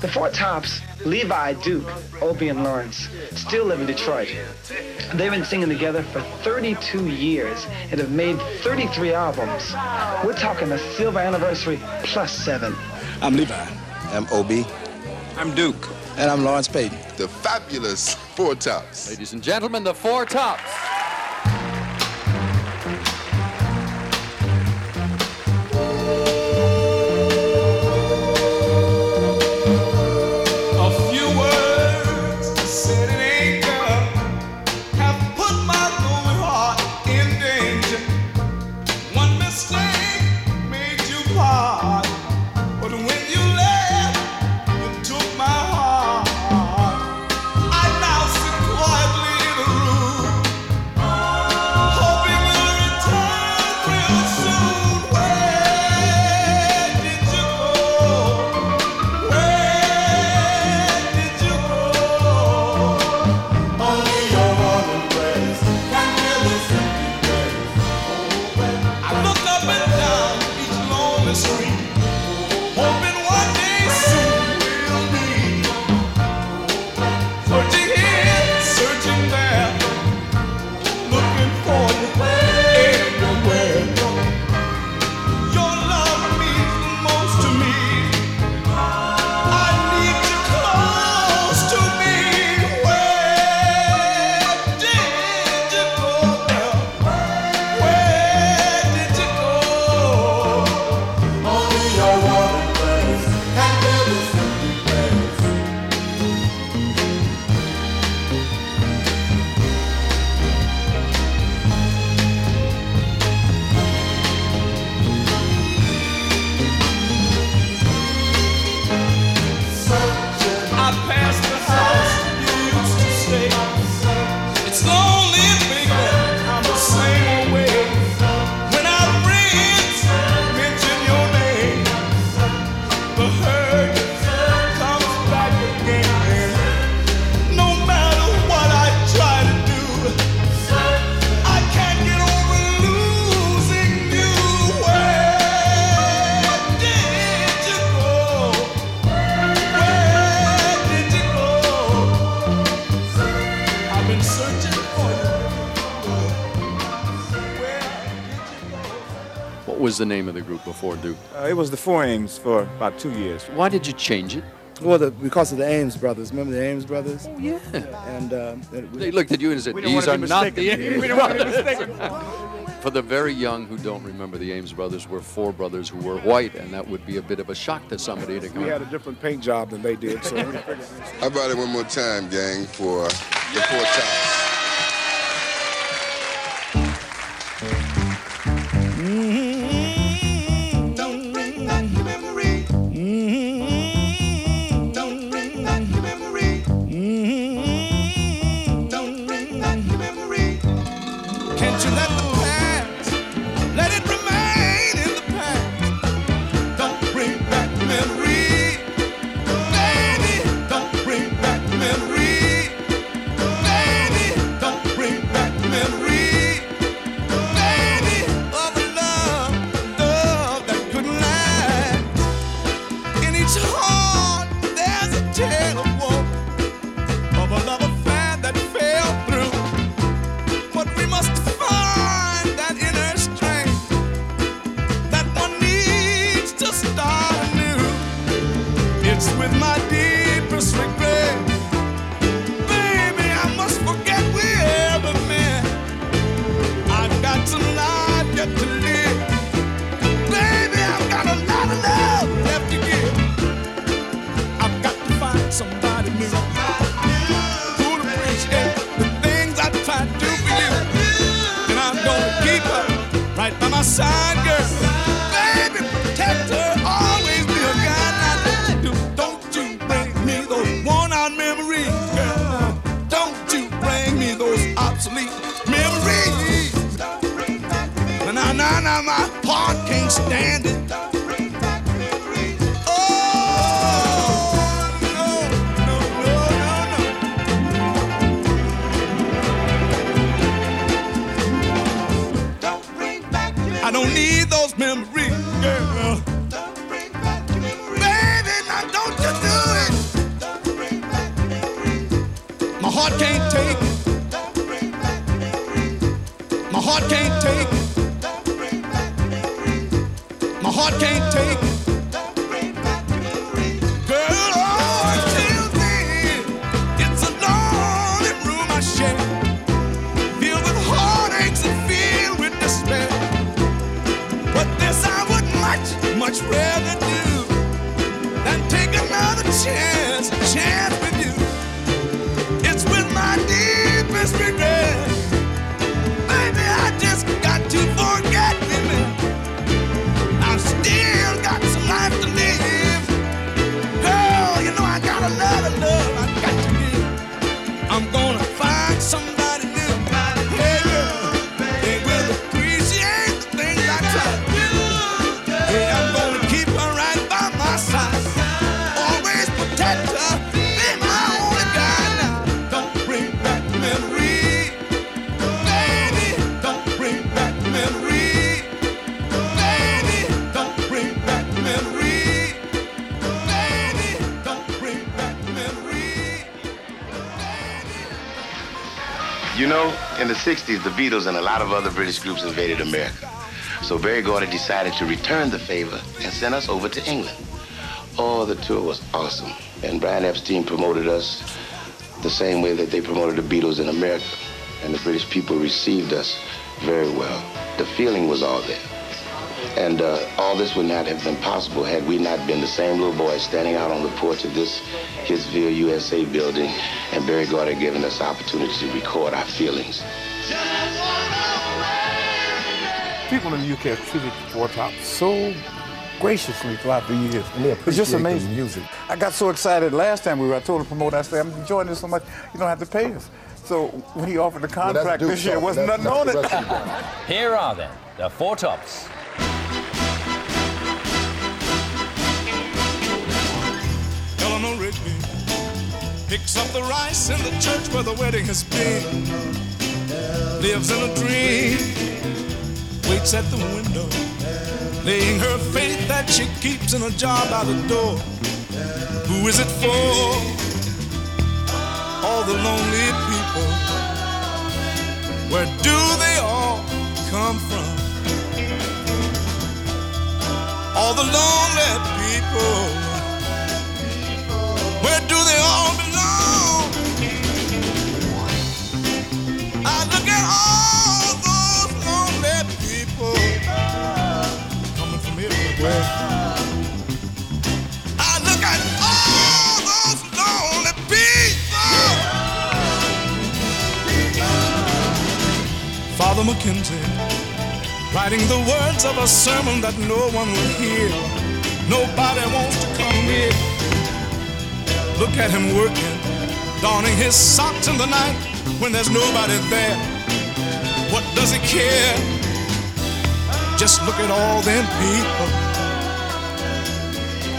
The Four Tops, Levi, Duke, Obie, and Lawrence, still live in Detroit. They've been singing together for 32 years and have made 33 albums. We're talking a silver anniversary plus seven. I'm Levi. I'm Obie. I'm Duke. And I'm Lawrence Payton. The fabulous Four Tops. Ladies and gentlemen, the Four Tops. Was the name of the group before Duke? Uh, it was the Four Aims for about two years. Why did you change it? Well, the, because of the Ames brothers. Remember the Ames brothers? Oh, yeah. And uh, they looked at you and said, These are not the Ames brothers. For the very young who don't remember, the Ames brothers were four brothers who were white, and that would be a bit of a shock to somebody to come. We had a different paint job than they did. So How about it one more time, gang, for the Four Tops? side, obsolete memories. Now, now, now, my heart can't stand it. 60s, the Beatles and a lot of other British groups invaded America. So Berry Gordy decided to return the favor and send us over to England. Oh, the tour was awesome. And Brian Epstein promoted us the same way that they promoted the Beatles in America. And the British people received us very well. The feeling was all there. And uh, all this would not have been possible had we not been the same little boys standing out on the porch of this Hitsville USA building and Berry Gordy giving us opportunity to record our feelings. People in the UK have treated Four Tops so graciously throughout the years. And they appreciate it's just amazing. the music. I got so excited last time we were. I told the promoter, I said, I'm enjoying this so much, you don't have to pay us. So when he offered the contract well, this year, wasn't that's, nothing that's on it. Here are then the Four Tops. Eleanor Rigby picks up the rice in the church where the wedding has been lives in a dream, waits at the window, laying her faith that she keeps in a jar by the door. Who is it for? All the lonely people. Where do they all come from? All the lonely people. Where do they all belong? I look at all Father McKenzie writing the words of a sermon that no one will hear. Nobody wants to come near. Look at him working, donning his socks in the night when there's nobody there. What does he care? Just look at all them people.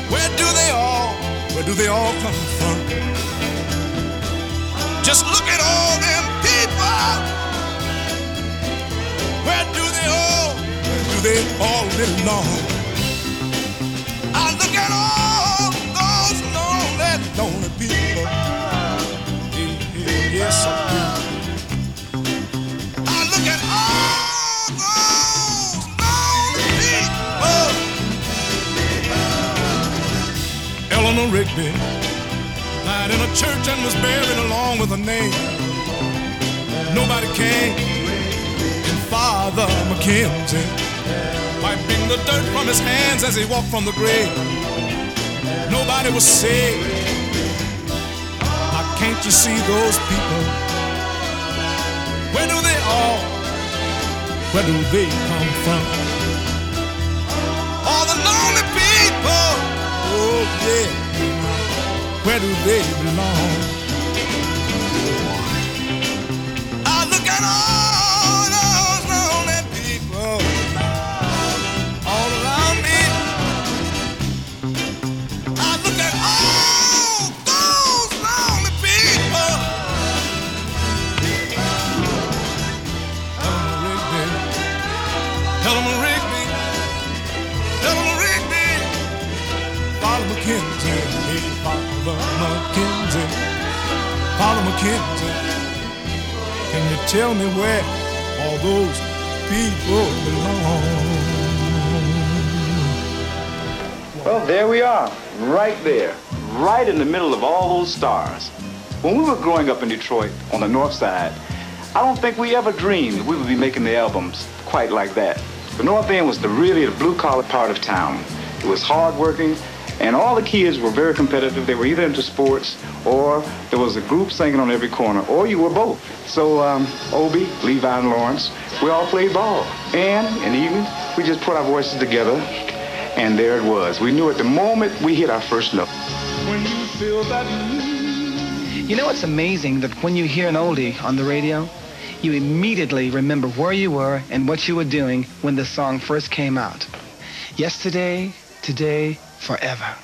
Where do they all, where do they all come from? Just look at all them people. Where do they all, where do they all belong? I look at all those lonely, lonely people. Yes, I do. I look at all those lonely people. Eleanor Rigby died in a church and was buried along with her name. Nobody came. Father McKenzie wiping the dirt from his hands as he walked from the grave. Nobody was saved. Can't you see those people? Where do they all, where do they come from? All the lonely people, oh yeah, where do they belong? I look at all Can you tell me where all those people belong? Well, there we are, right there, right in the middle of all those stars. When we were growing up in Detroit on the north side, I don't think we ever dreamed we would be making the albums quite like that. The North End was the really the blue collar part of town. It was hardworking, and all the kids were very competitive. They were either into sports or there was a group singing on every corner, or you were both. So um, Obie, Levi, and Lawrence, we all played ball. And in the evening, we just put our voices together, and there it was. We knew at the moment we hit our first note. When you feel that You know, it's amazing that when you hear an oldie on the radio, you immediately remember where you were and what you were doing when the song first came out. Yesterday, today, forever.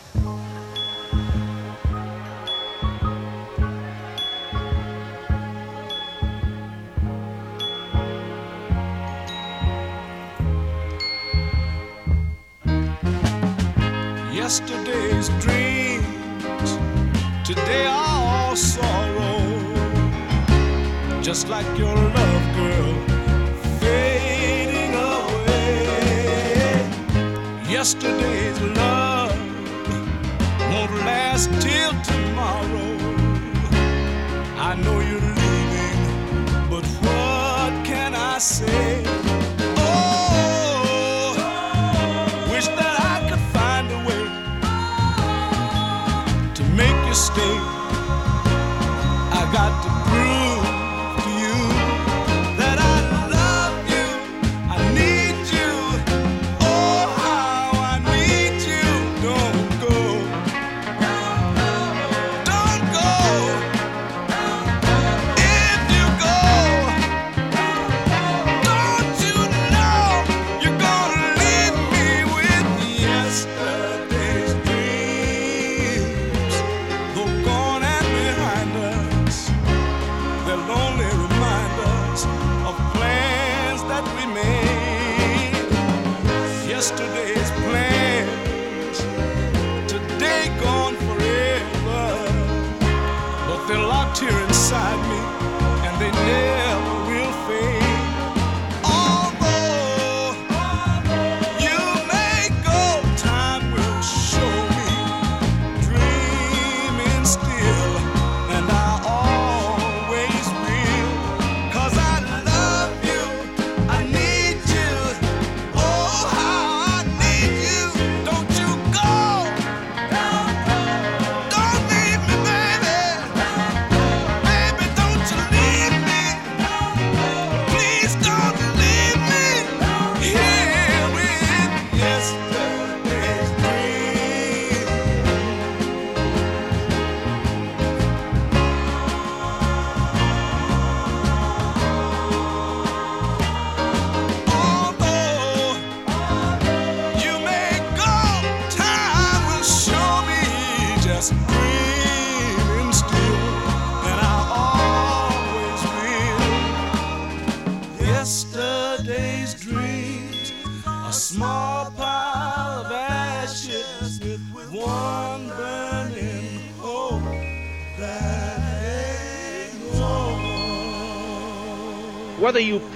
Yesterday's dreams, today are all sorrow. Just like your love, girl, fading away. Yesterday's love won't last till tomorrow. I know you're leaving, but what can I say?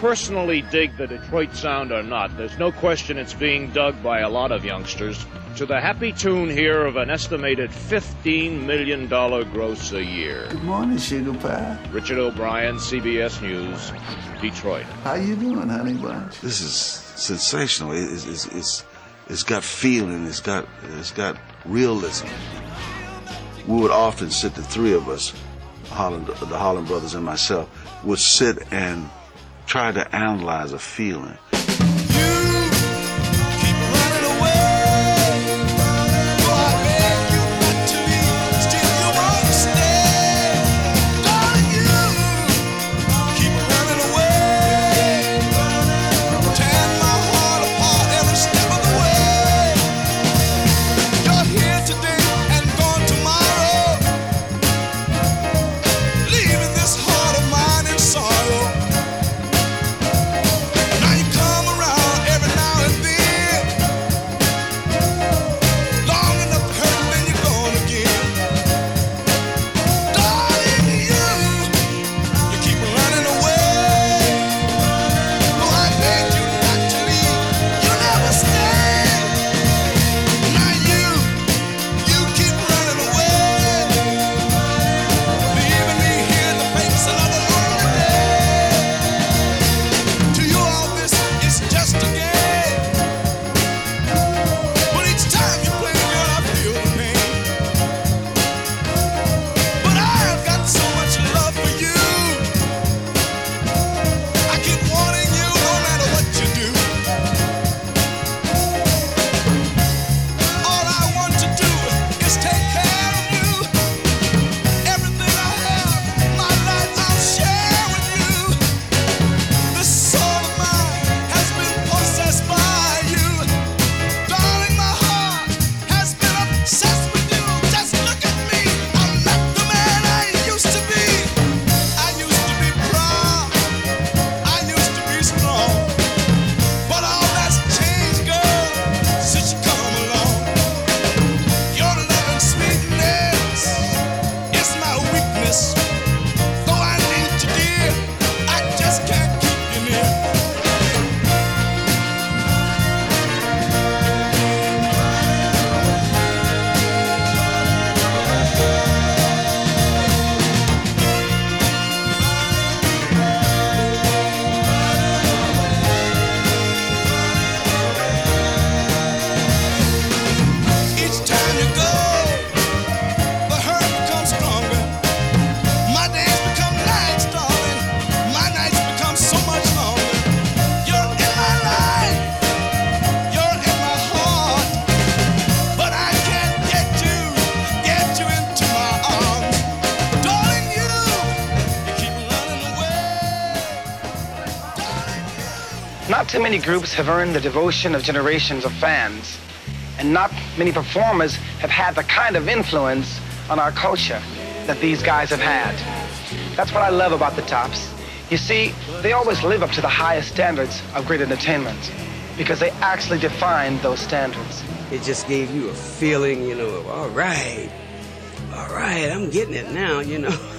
Personally dig the Detroit sound or not, there's no question it's being dug by a lot of youngsters to the happy tune here of an estimated $15 million gross a year. Good morning, sugar pie. Richard O'Brien, CBS News, Detroit. How you doing, honey bunch? This is sensational. It- It's, it's, it's, it's got feeling. It's got it's got realism. We would often sit, the three of us, Holland, the Holland brothers and myself, would sit and try to analyze a feeling. Many groups have earned the devotion of generations of fans, and not many performers have had the kind of influence on our culture that these guys have had. That's what I love about the Tops. You see, they always live up to the highest standards of great entertainment because they actually define those standards. It just gave you a feeling, you know, all right, all right, I'm getting it now, you know.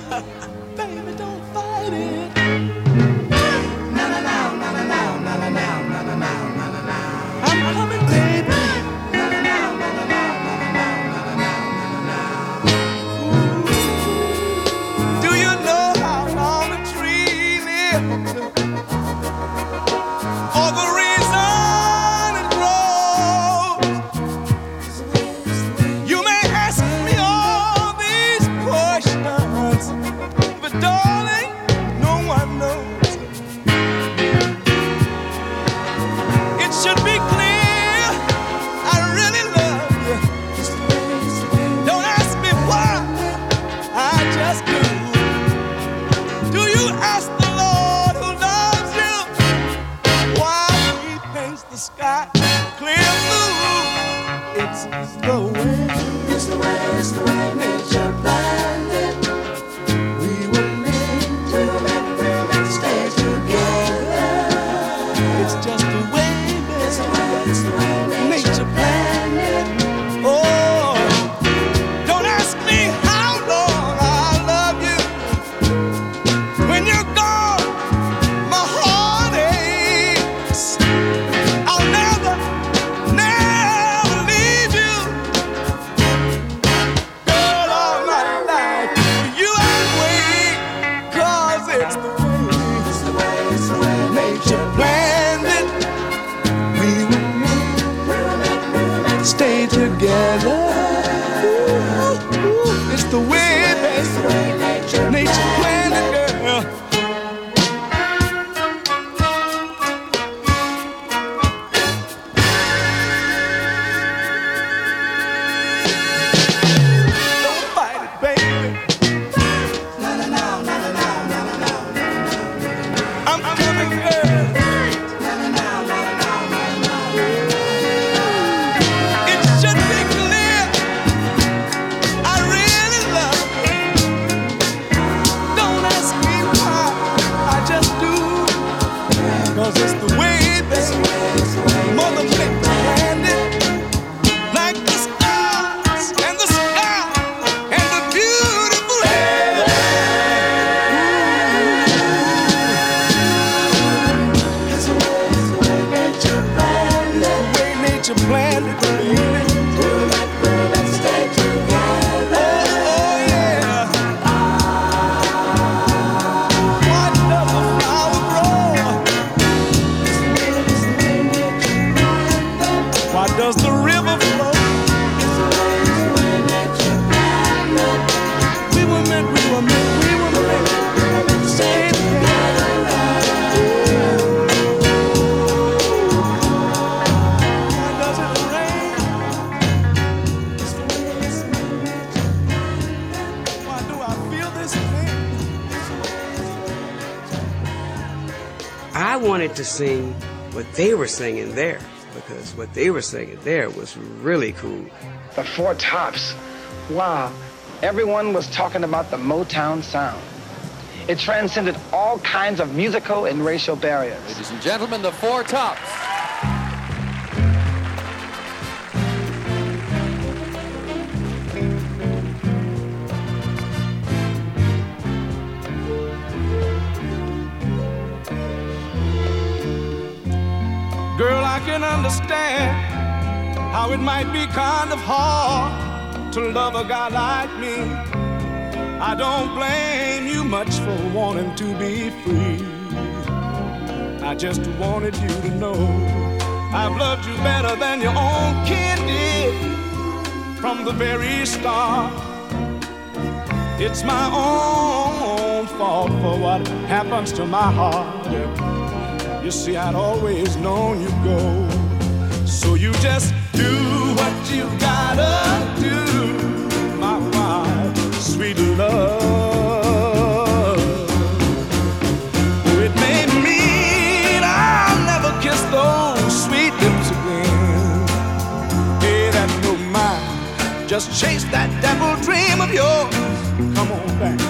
to sing what they were singing there because what they were singing there was really cool. The Four Tops. Wow. Everyone was talking about the Motown sound. It transcended all kinds of musical and racial barriers. Ladies and gentlemen, the Four Tops. Understand how it might be kind of hard to love a guy like me. I don't blame you much for wanting to be free. I just wanted you to know I've loved you better than your own kid did. from the very start. It's my own fault for what happens to my heart. You see, I'd always known you'd go. So you just do what you gotta do, my wife, sweet love. It may mean I'll never kiss those sweet lips again. Hey, mind. Just chase that devil dream of yours. Come on back,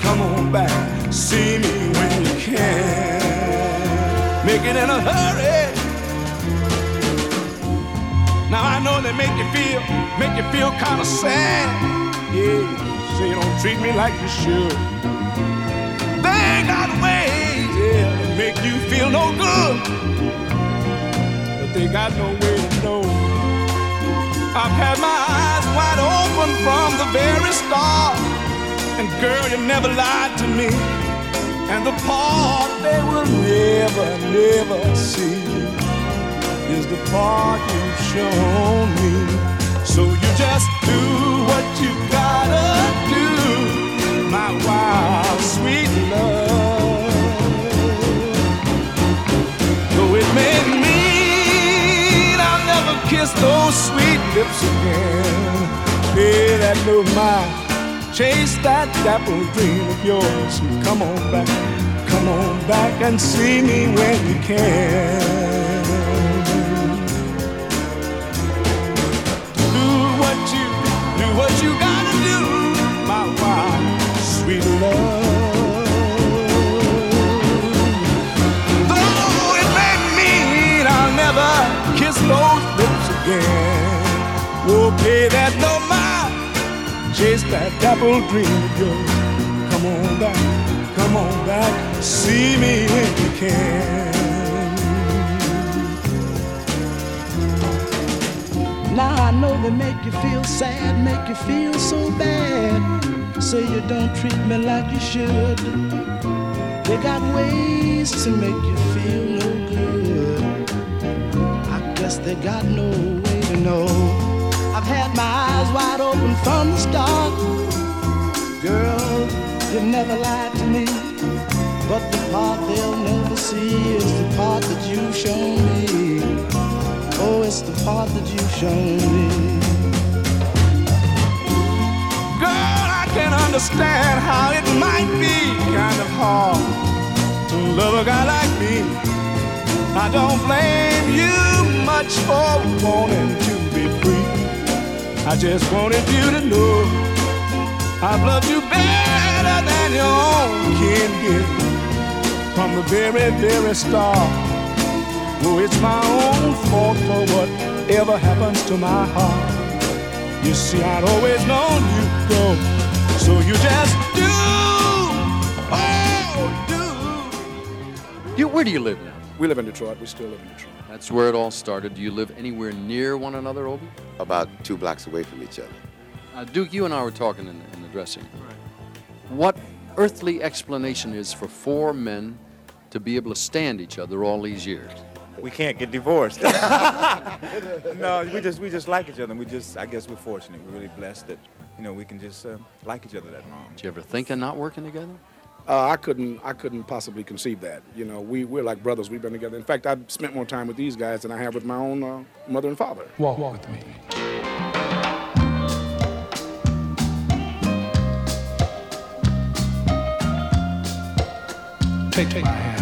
come on back. See me when you can. Make it in a hurry. Now I know they make you feel, make you feel kind of sad. Yeah, say you don't treat me like you should. They got ways, yeah, to make you feel no good, but they got no way to know. I've had my eyes wide open from the very start, and girl, you never lied to me. And the part they will never, never see is the part you've shown me. So you just do what you gotta do, my wild, sweet love. Though it may mean I'll never kiss those sweet lips again. Pay that no mind. Chase that dapple dream of yours. Come on back, come on back and see me when you can. Sweet love. Though it may mean I'll never kiss those lips again. Oh, pay that no mind. Chase that dapple dream of yours. Come on back, come on back. See me when you can. Now I know they make you feel sad, make you feel so bad. Say you don't treat me like you should. They got ways to make you feel no good. I guess they got no way to know. I've had my eyes wide open from the start. Girl, you never lied to me. But the part they'll never see is the part that you've shown me. Oh, it's the part that you've shown me. Understand how it might be kind of hard to love a guy like me. I don't blame you much for wanting to be free. I just wanted you to know I've loved you better than your own kin did from the very, very start. Oh, it's my own fault for whatever happens to my heart. You see, I'd always known you'd go, so you just do, oh, do. You, where do you live now? We live in Detroit. We still live in Detroit. That's where it all started. Do you live anywhere near one another, Obie? About two blocks away from each other. Uh, Duke, you and I were talking in, in the dressing room. What earthly explanation is for four men to be able to stand each other all these years? We can't get divorced. no, we just we just like each other. We just I guess we're fortunate. We're really blessed that you know we can just uh, like each other that long. Did you ever think of not working together? Uh, I couldn't I couldn't possibly conceive that. You know, we we're like brothers. We've been together. In fact, I've spent more time with these guys than I have with my own uh, mother and father. Walk, walk with me. Take, take my hand.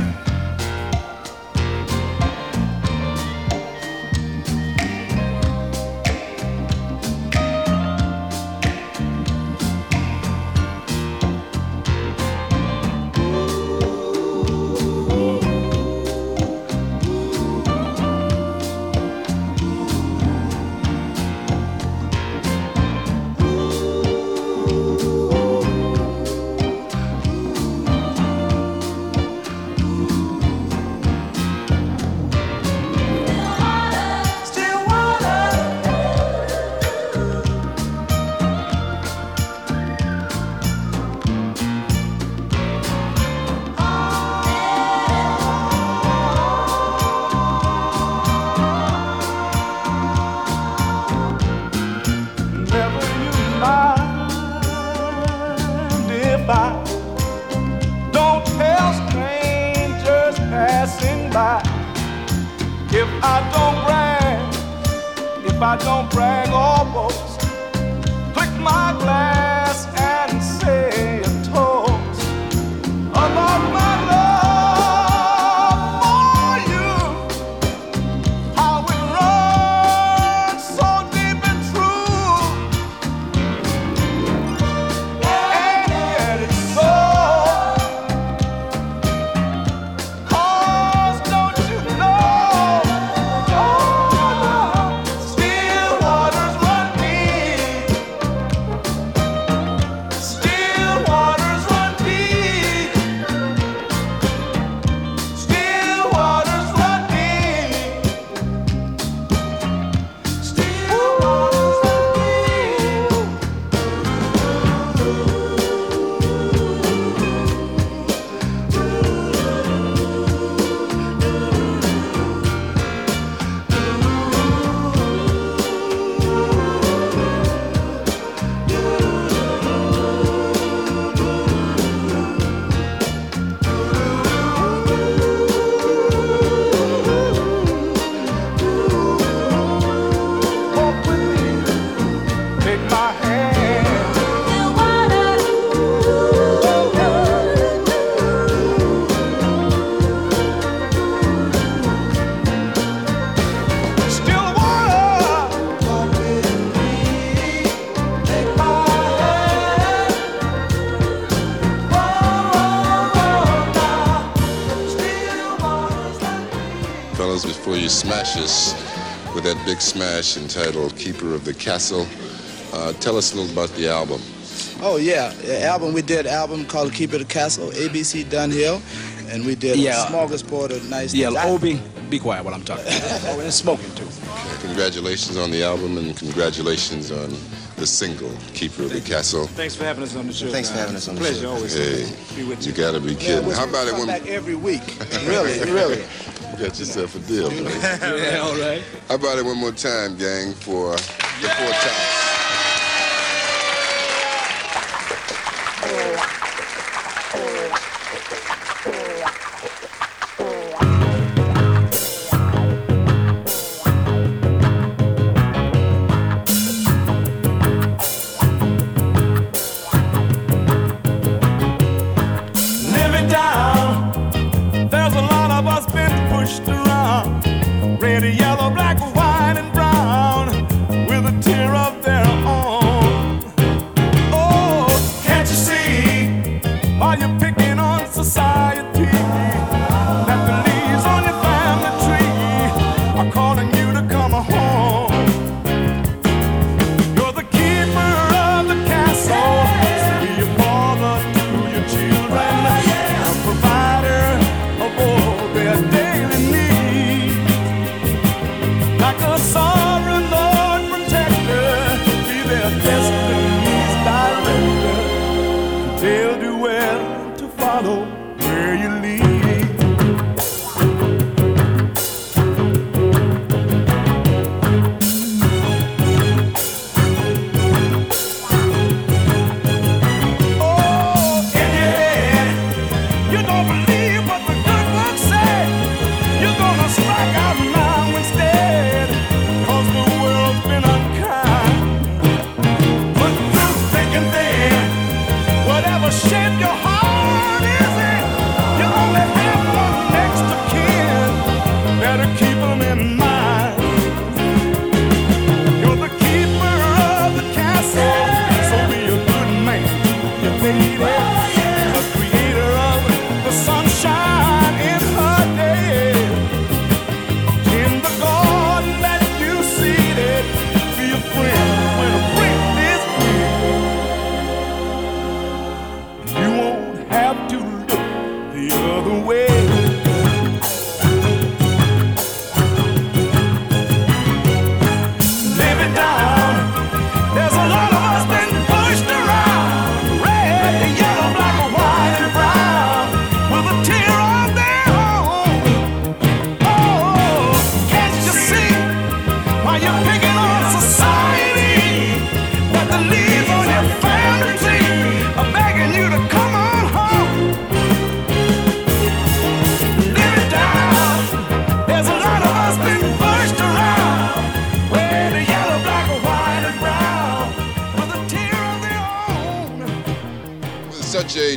Before you smash us with that big smash entitled Keeper of the Castle, uh, tell us a little about the album. Oh yeah, the album we did album called Keeper of the Castle, ABC Dunhill, and we did Yeah. a smorgasbord of nice Yeah, things. Obie, be quiet while I'm talking. oh, and smoking too. Okay, congratulations on the album and congratulations on the single Keeper of the Castle. Thanks for having us on the show. Thanks for having us on the Pleasure show. Pleasure always Hey, be with you you. gotta be kidding. we- How we about it come when back every week? really, really. You got yourself a deal, man? Yeah, all right. How about it one more time, gang, for the four tops?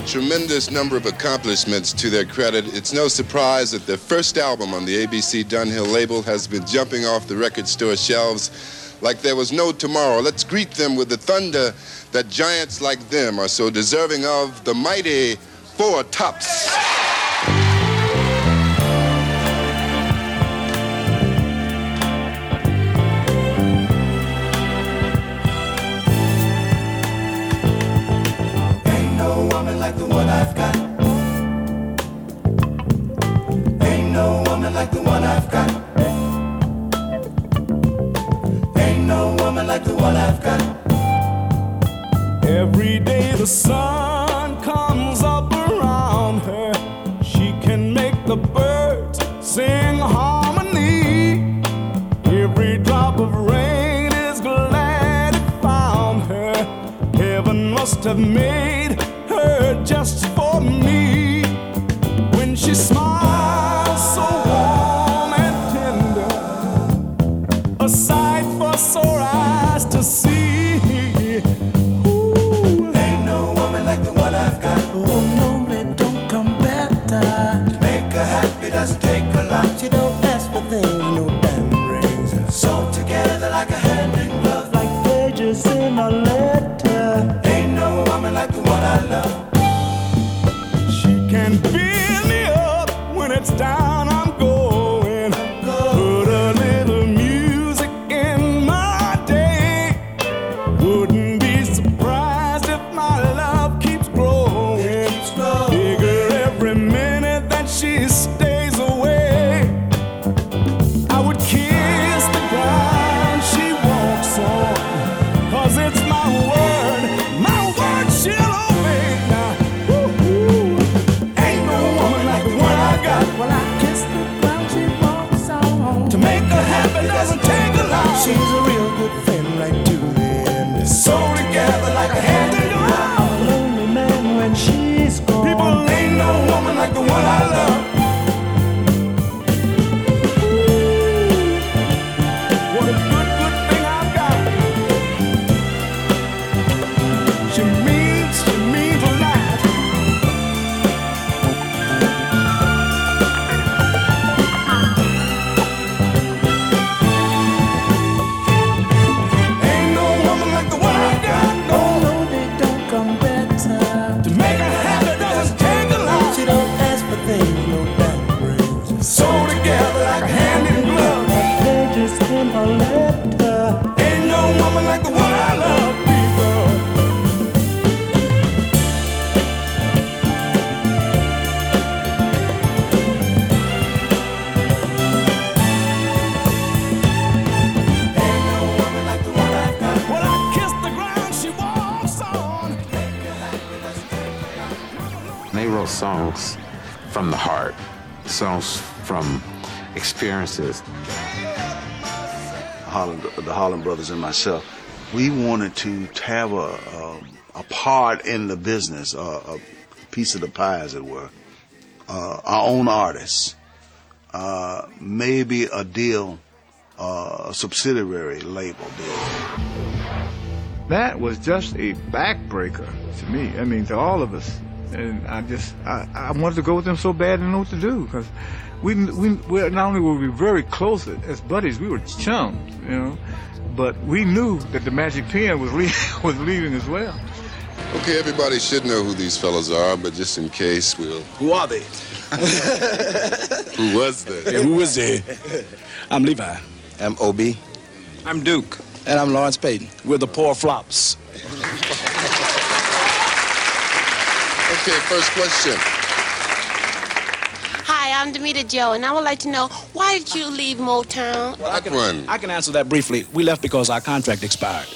Tremendous number of accomplishments to their credit, it's no surprise that their first album on the ABC Dunhill label has been jumping off the record store shelves like there was no tomorrow. Let's greet them with the thunder that giants like them are so deserving of the mighty Four Tops. Experiences. Holland, the Holland brothers and myself, we wanted to have a, a, a part in the business, a, a piece of the pie, as it were. Uh, our own artists, uh, maybe a deal, uh, a subsidiary label deal. That was just a backbreaker to me. I mean, to all of us. And I just, I, I wanted to go with them so bad, I didn't know what to do because we, we, we, not only were we very close as buddies, we were chums, you know, but we knew that the Magic Pen was leaving, was leaving as well. Okay, everybody should know who these fellows are, but just in case, we'll. Who are they? Who was that? Yeah, who is they? I'm Levi. I'm Obie. I'm Duke. And I'm Lawrence Payton. We're the Poor Flops. Okay, first question. Hi, I'm Demita Joe, and I would like to know why did you leave Motown? Well, I can, I can answer that briefly. We left because our contract expired.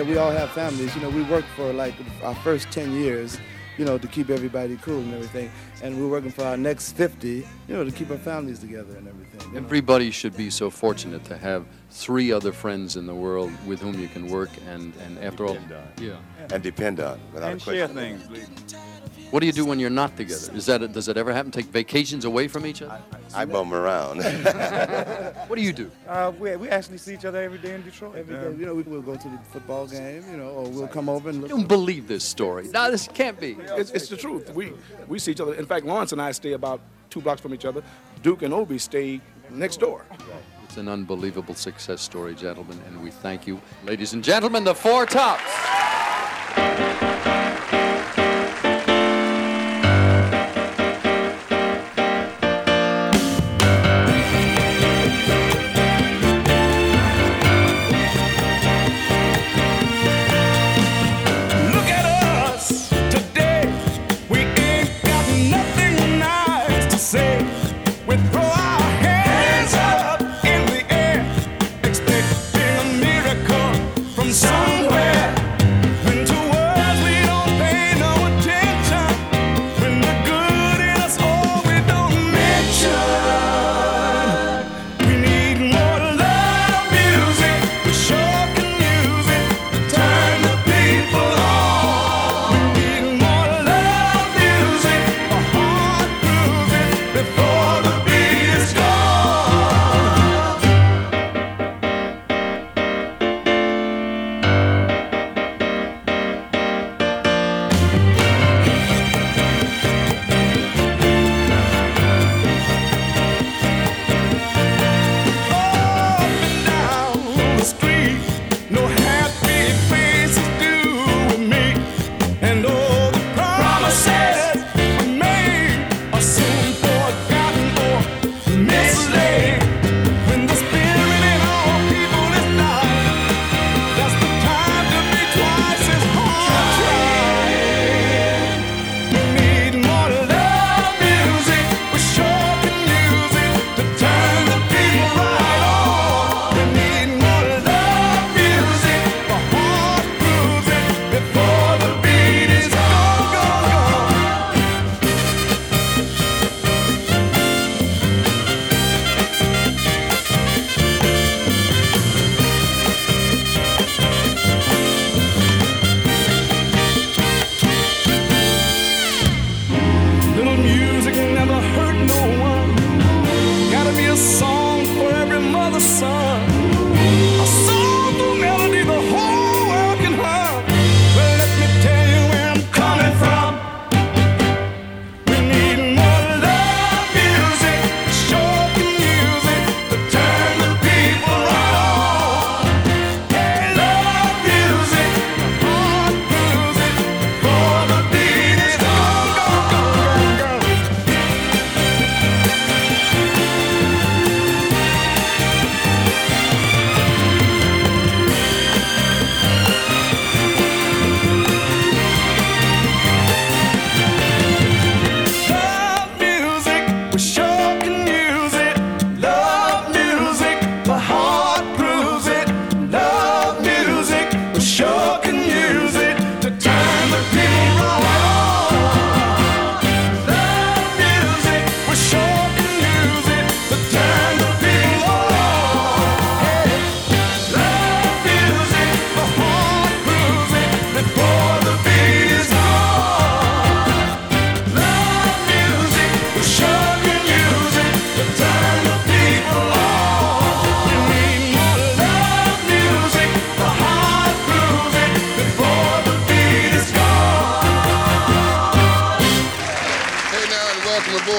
Yeah, we all have families. You know, we worked for like our first 10 years, you know, to keep everybody cool and everything. And we're working for our next 50, you know, to keep our families together and everything. you know. Everybody should be so fortunate to have three other friends in the world with whom you can work and, and after all, yeah. And depend on, without And a share question. things, please. What do you do when you're not together? Is that does it ever happen? Take vacations away from each other? I bum around. what do you do? Uh, we, we actually see each other every day in Detroit. Every day, Um, you know, we, we'll go to the football game, you know, or we'll come over and I look. don't believe this story. No, this can't be. It's, it's the truth. We we see each other. In fact, Lawrence and I stay about two blocks from each other. Duke and Obie stay next door. It's an unbelievable success story, gentlemen, and we thank you. Ladies and gentlemen, the Four Tops. Look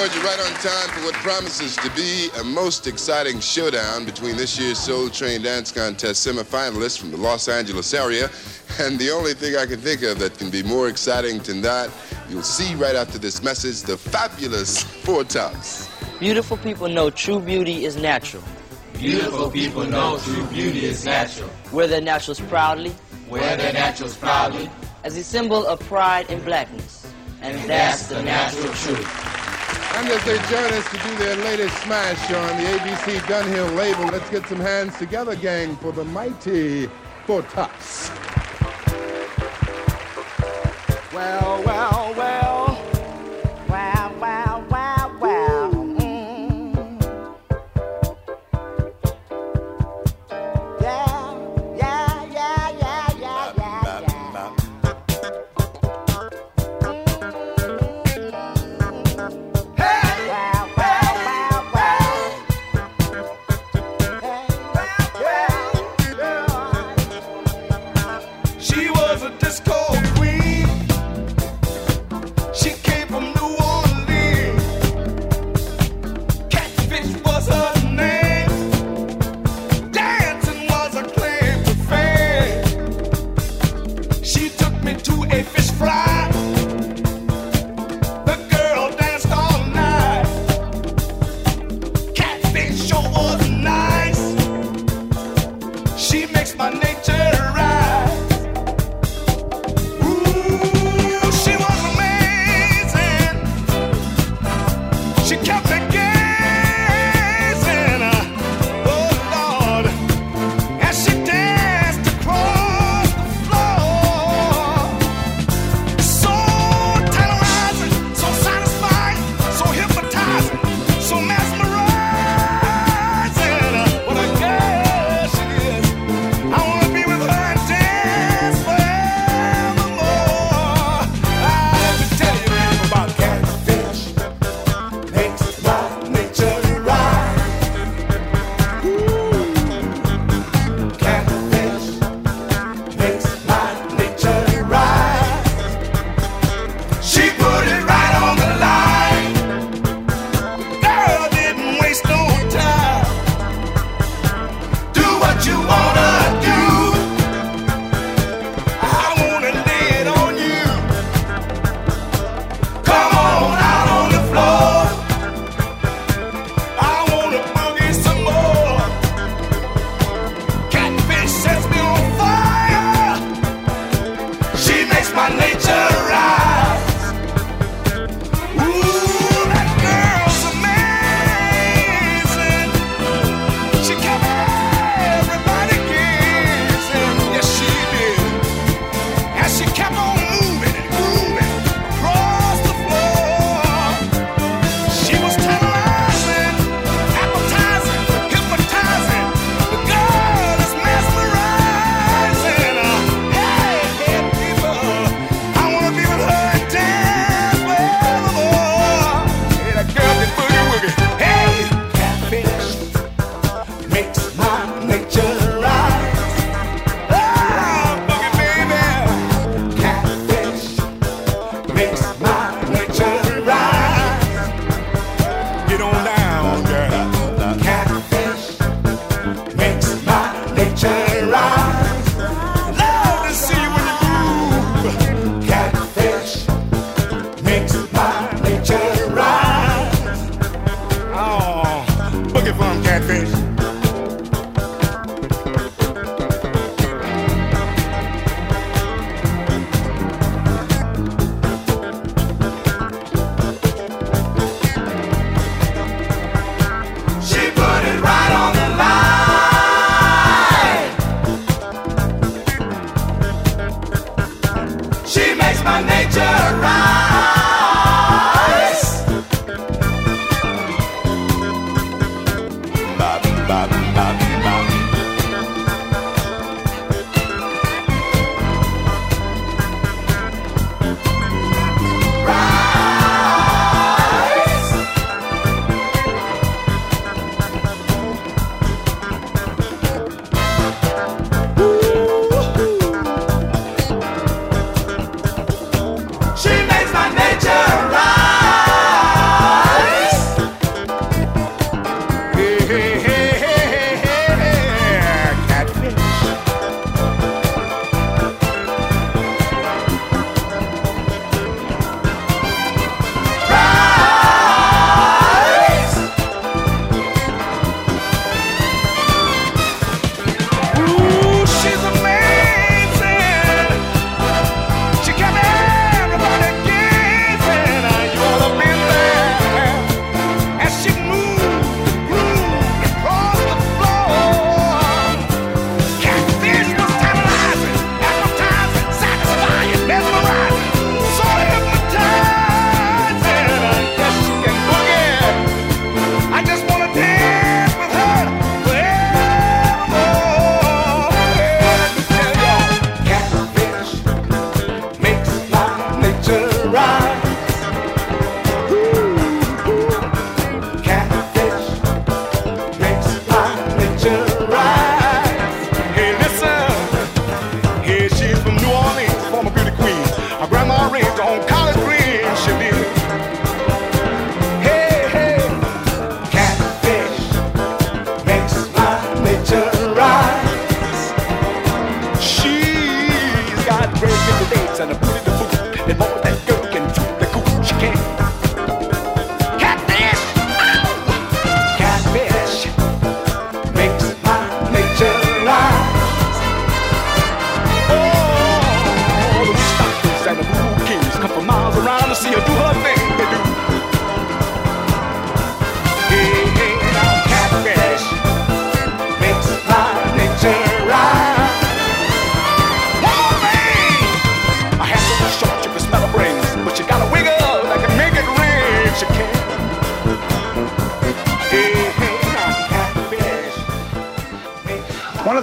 welcome. You're right on time for what promises to be a most exciting showdown between this year's Soul Train Dance Contest semifinalists from the Los Angeles area. And the only thing I can think of that can be more exciting than that, you'll see right after this message, the fabulous Four Tops. Beautiful people know true beauty is natural. Beautiful people know true beauty is natural. Wear their naturals proudly. Wear their naturals proudly. As a symbol of pride and blackness. And that's the natural truth. And as they join us to do their latest smash on the ABC Dunhill label, let's get some hands together, gang, for the mighty Four Tops. Well, well, well.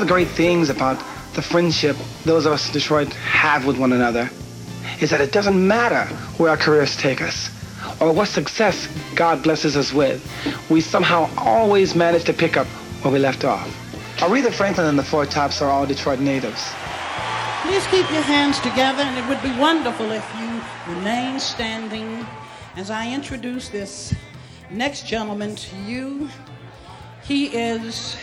Great things about the friendship those of us in Detroit have with one another is that it doesn't matter where our careers take us or what success God blesses us with. We somehow always manage to pick up where we left off. Aretha Franklin and the Four Tops are all Detroit natives. Please keep your hands together, and it would be wonderful if you remain standing as I introduce this next gentleman to you. He is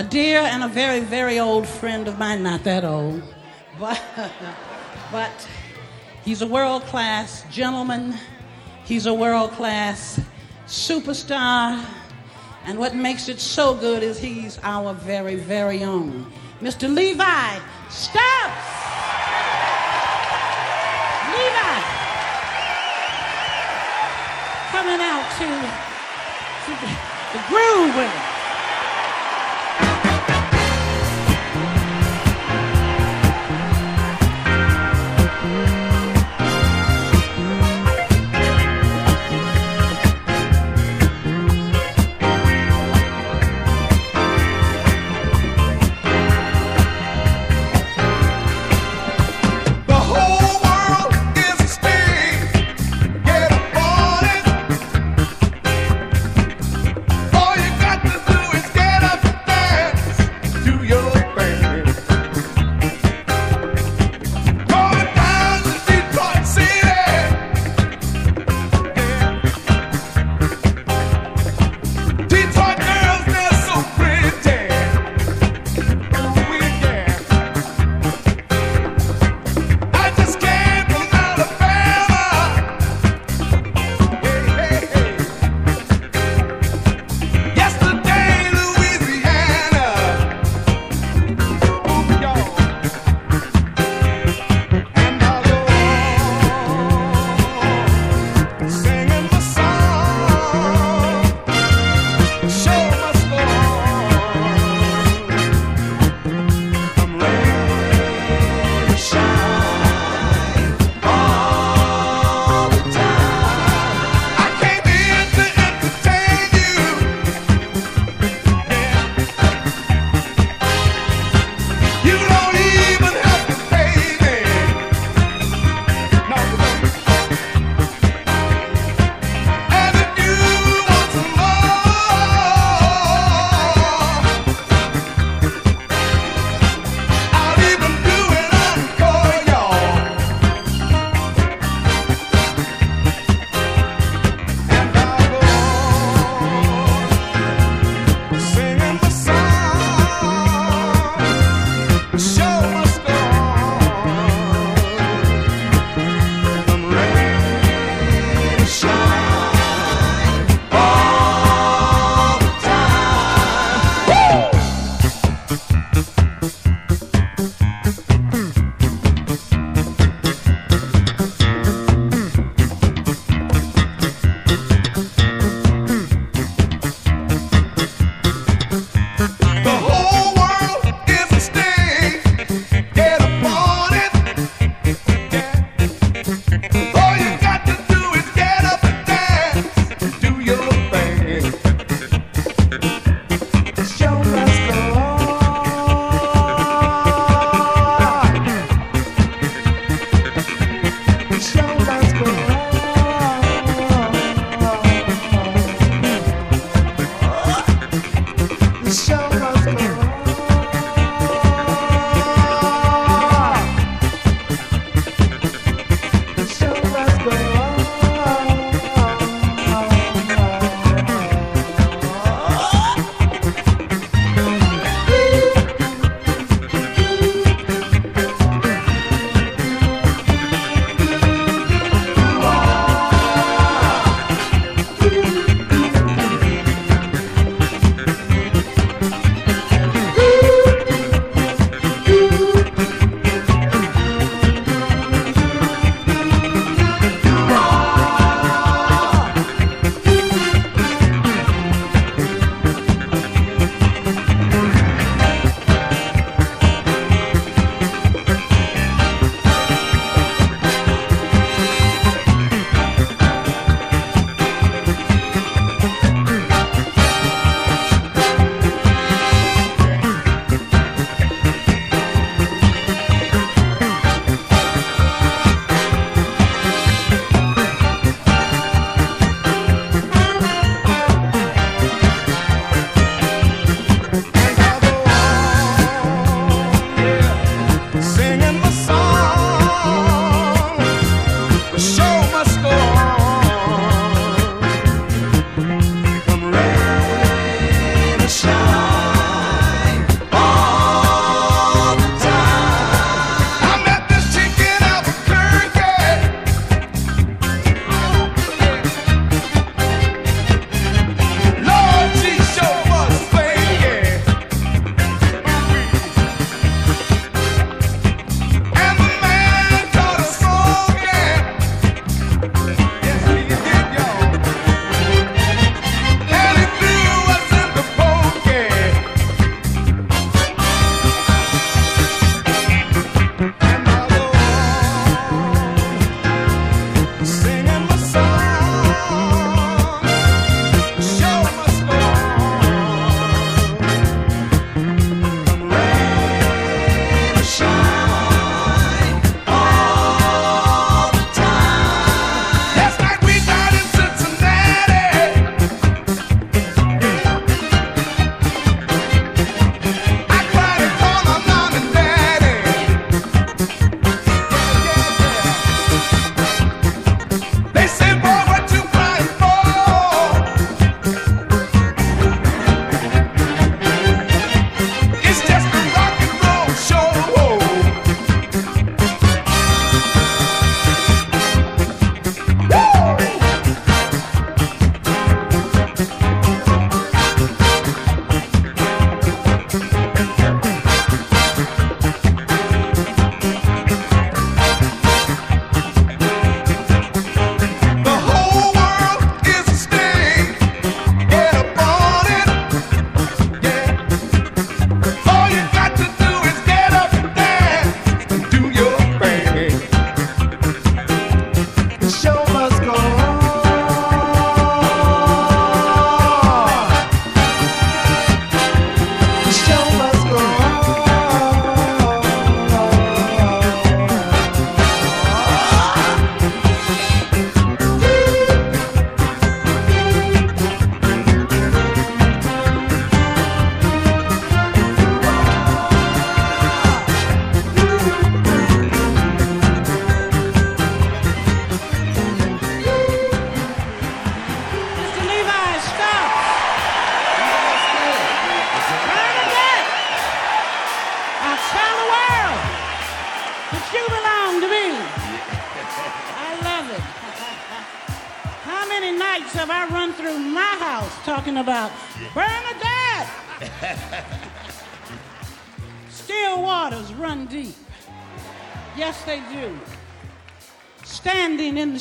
a dear and a very, very old friend of mine, not that old, but, but he's a world class gentleman, he's a world class superstar, and what makes it so good is he's our very, very own. Mr. Levi Stubbs. Levi. Coming out to, to the, groove with it.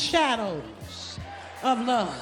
shadows of love.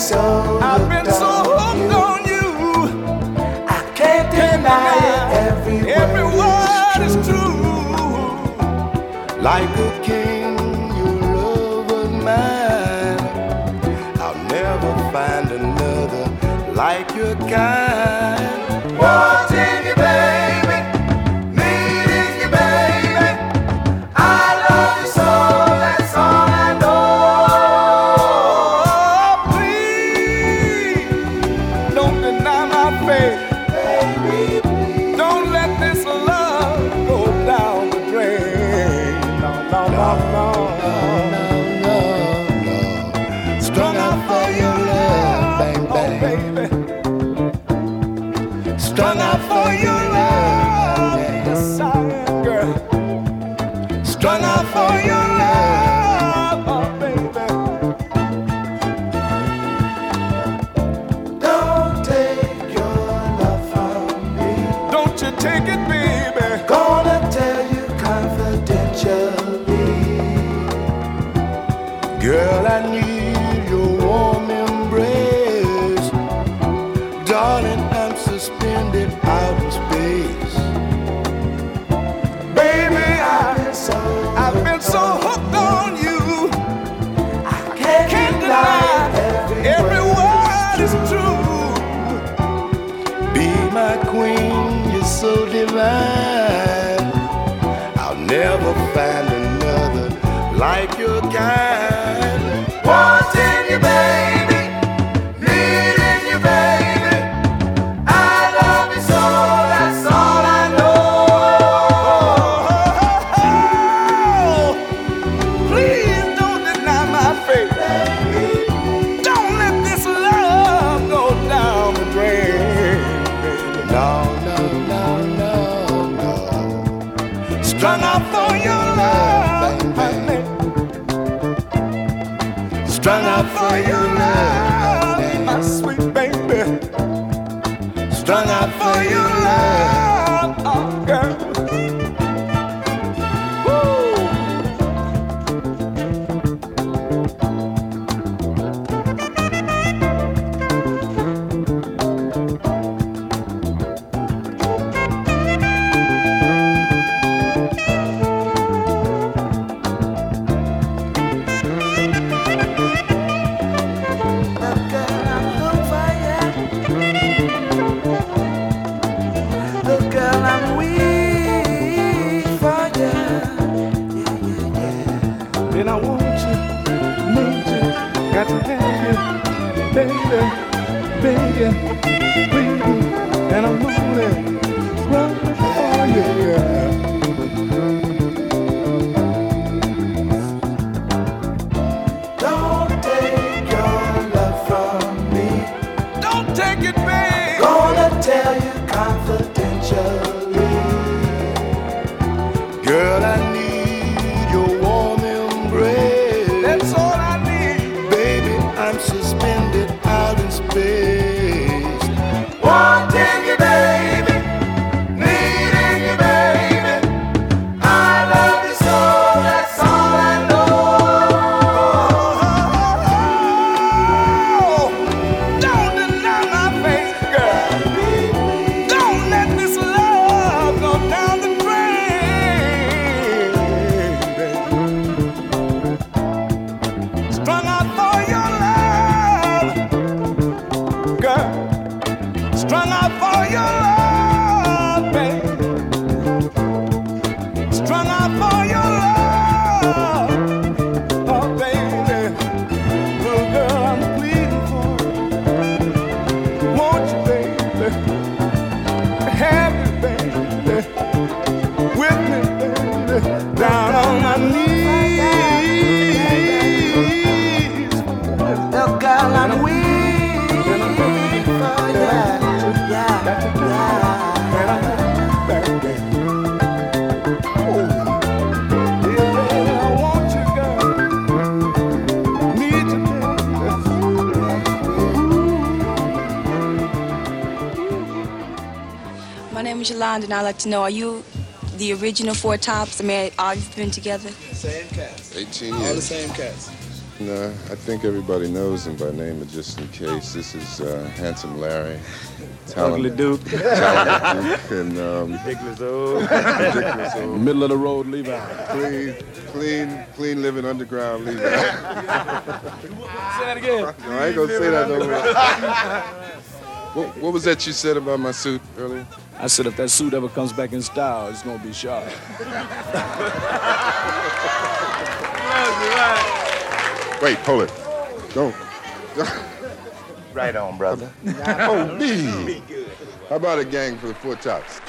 so I've been so hooked on you. on you. I can't deny it. Every, Every word, is true. Is true. Like a kid. London, I'd like to know, are you the original Four Tops? I mean, all you've been together? Same cast. 18 years. All the same cast. No, I think everybody knows him by name, but just in case, this is uh, Handsome Larry. Ugly Duke. Talented Duke, and um, Ridiculous old. ridiculous old. Middle of the road, Levi. Clean, clean, clean living underground Levi. Say that again. No, I ain't gonna say that no more. What, what was that you said about my suit earlier? I said if that suit ever comes back in style, it's gonna be sharp. Wait, hold it. Don't. Right on, brother. oh, me. How about a gang for the four tops?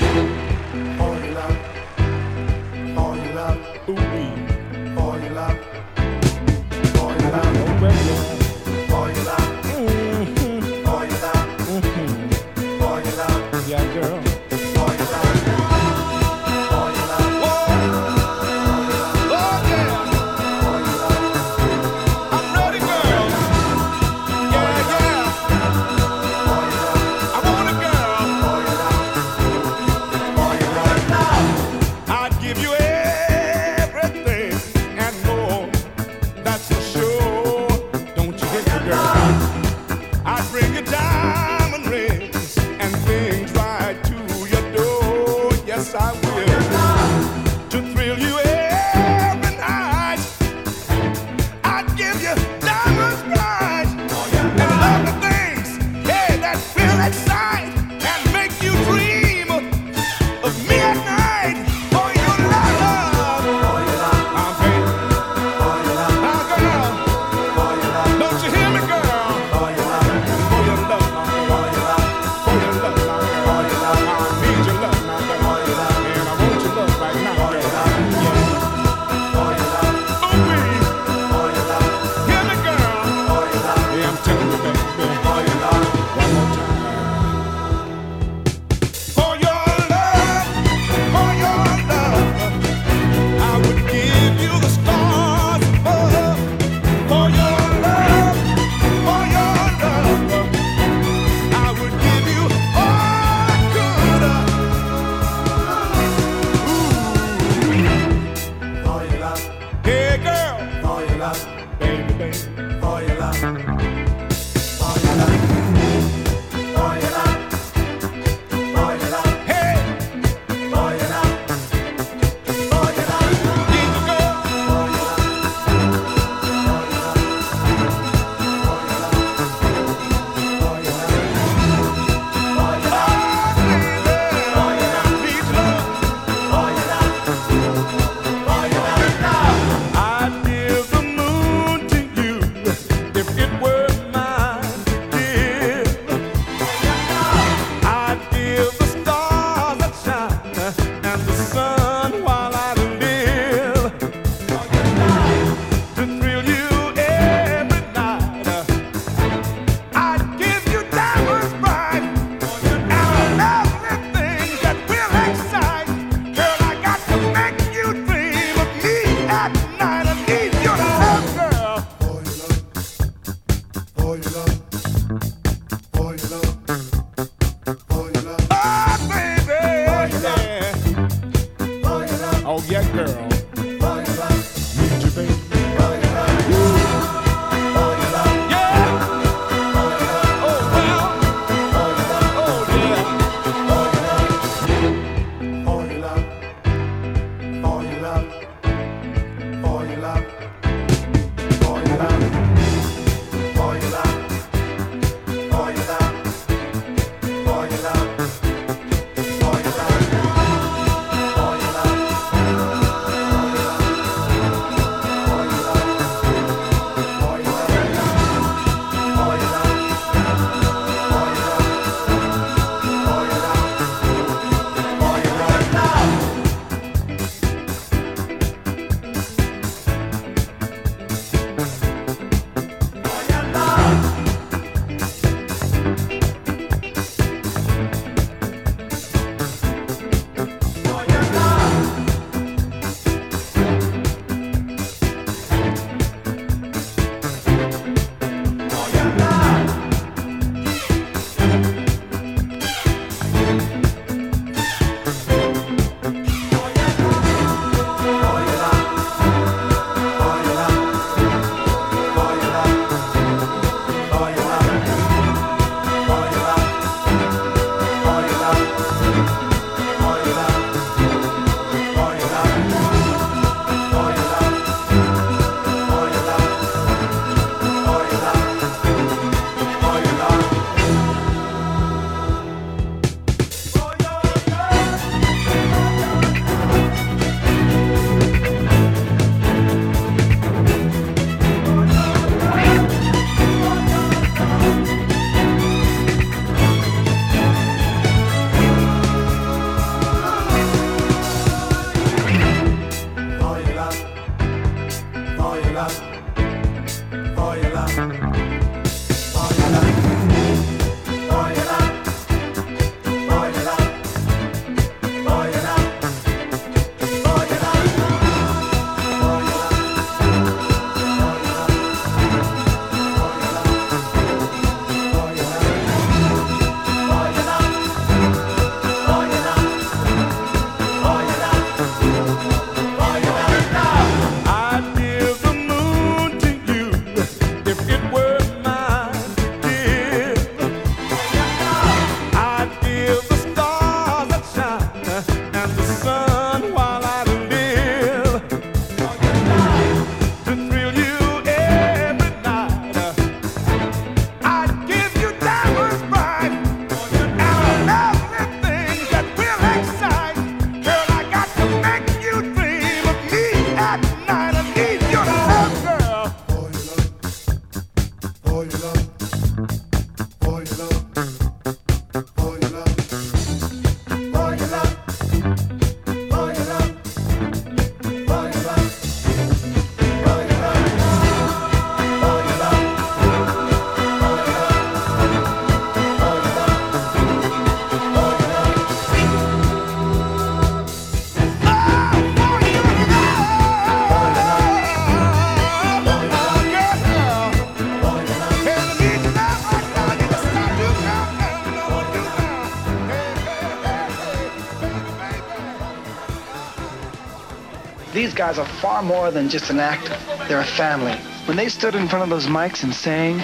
Guys are far more than just an actor. They're a family. When they stood in front of those mics and sang,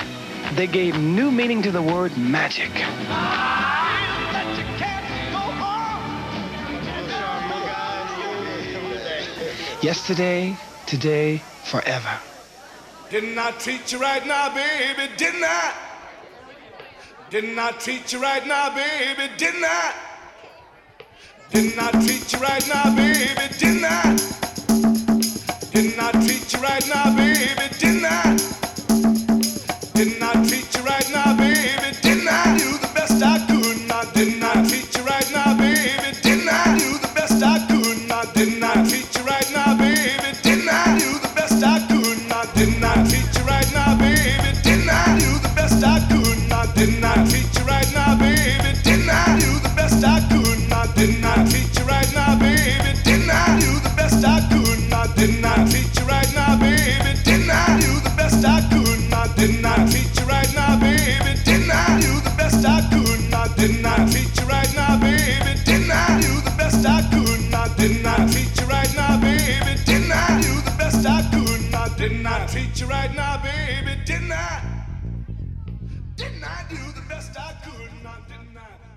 they gave new meaning to the word magic. Yesterday, today, forever. Didn't I treat you right now, baby? Didn't I? Didn't I treat you right now, baby? Didn't I? Didn't I treat you right now, baby? Didn't I? Right now, baby? you right now, baby. Didn't I? Didn't I do the best I could? And didn't I?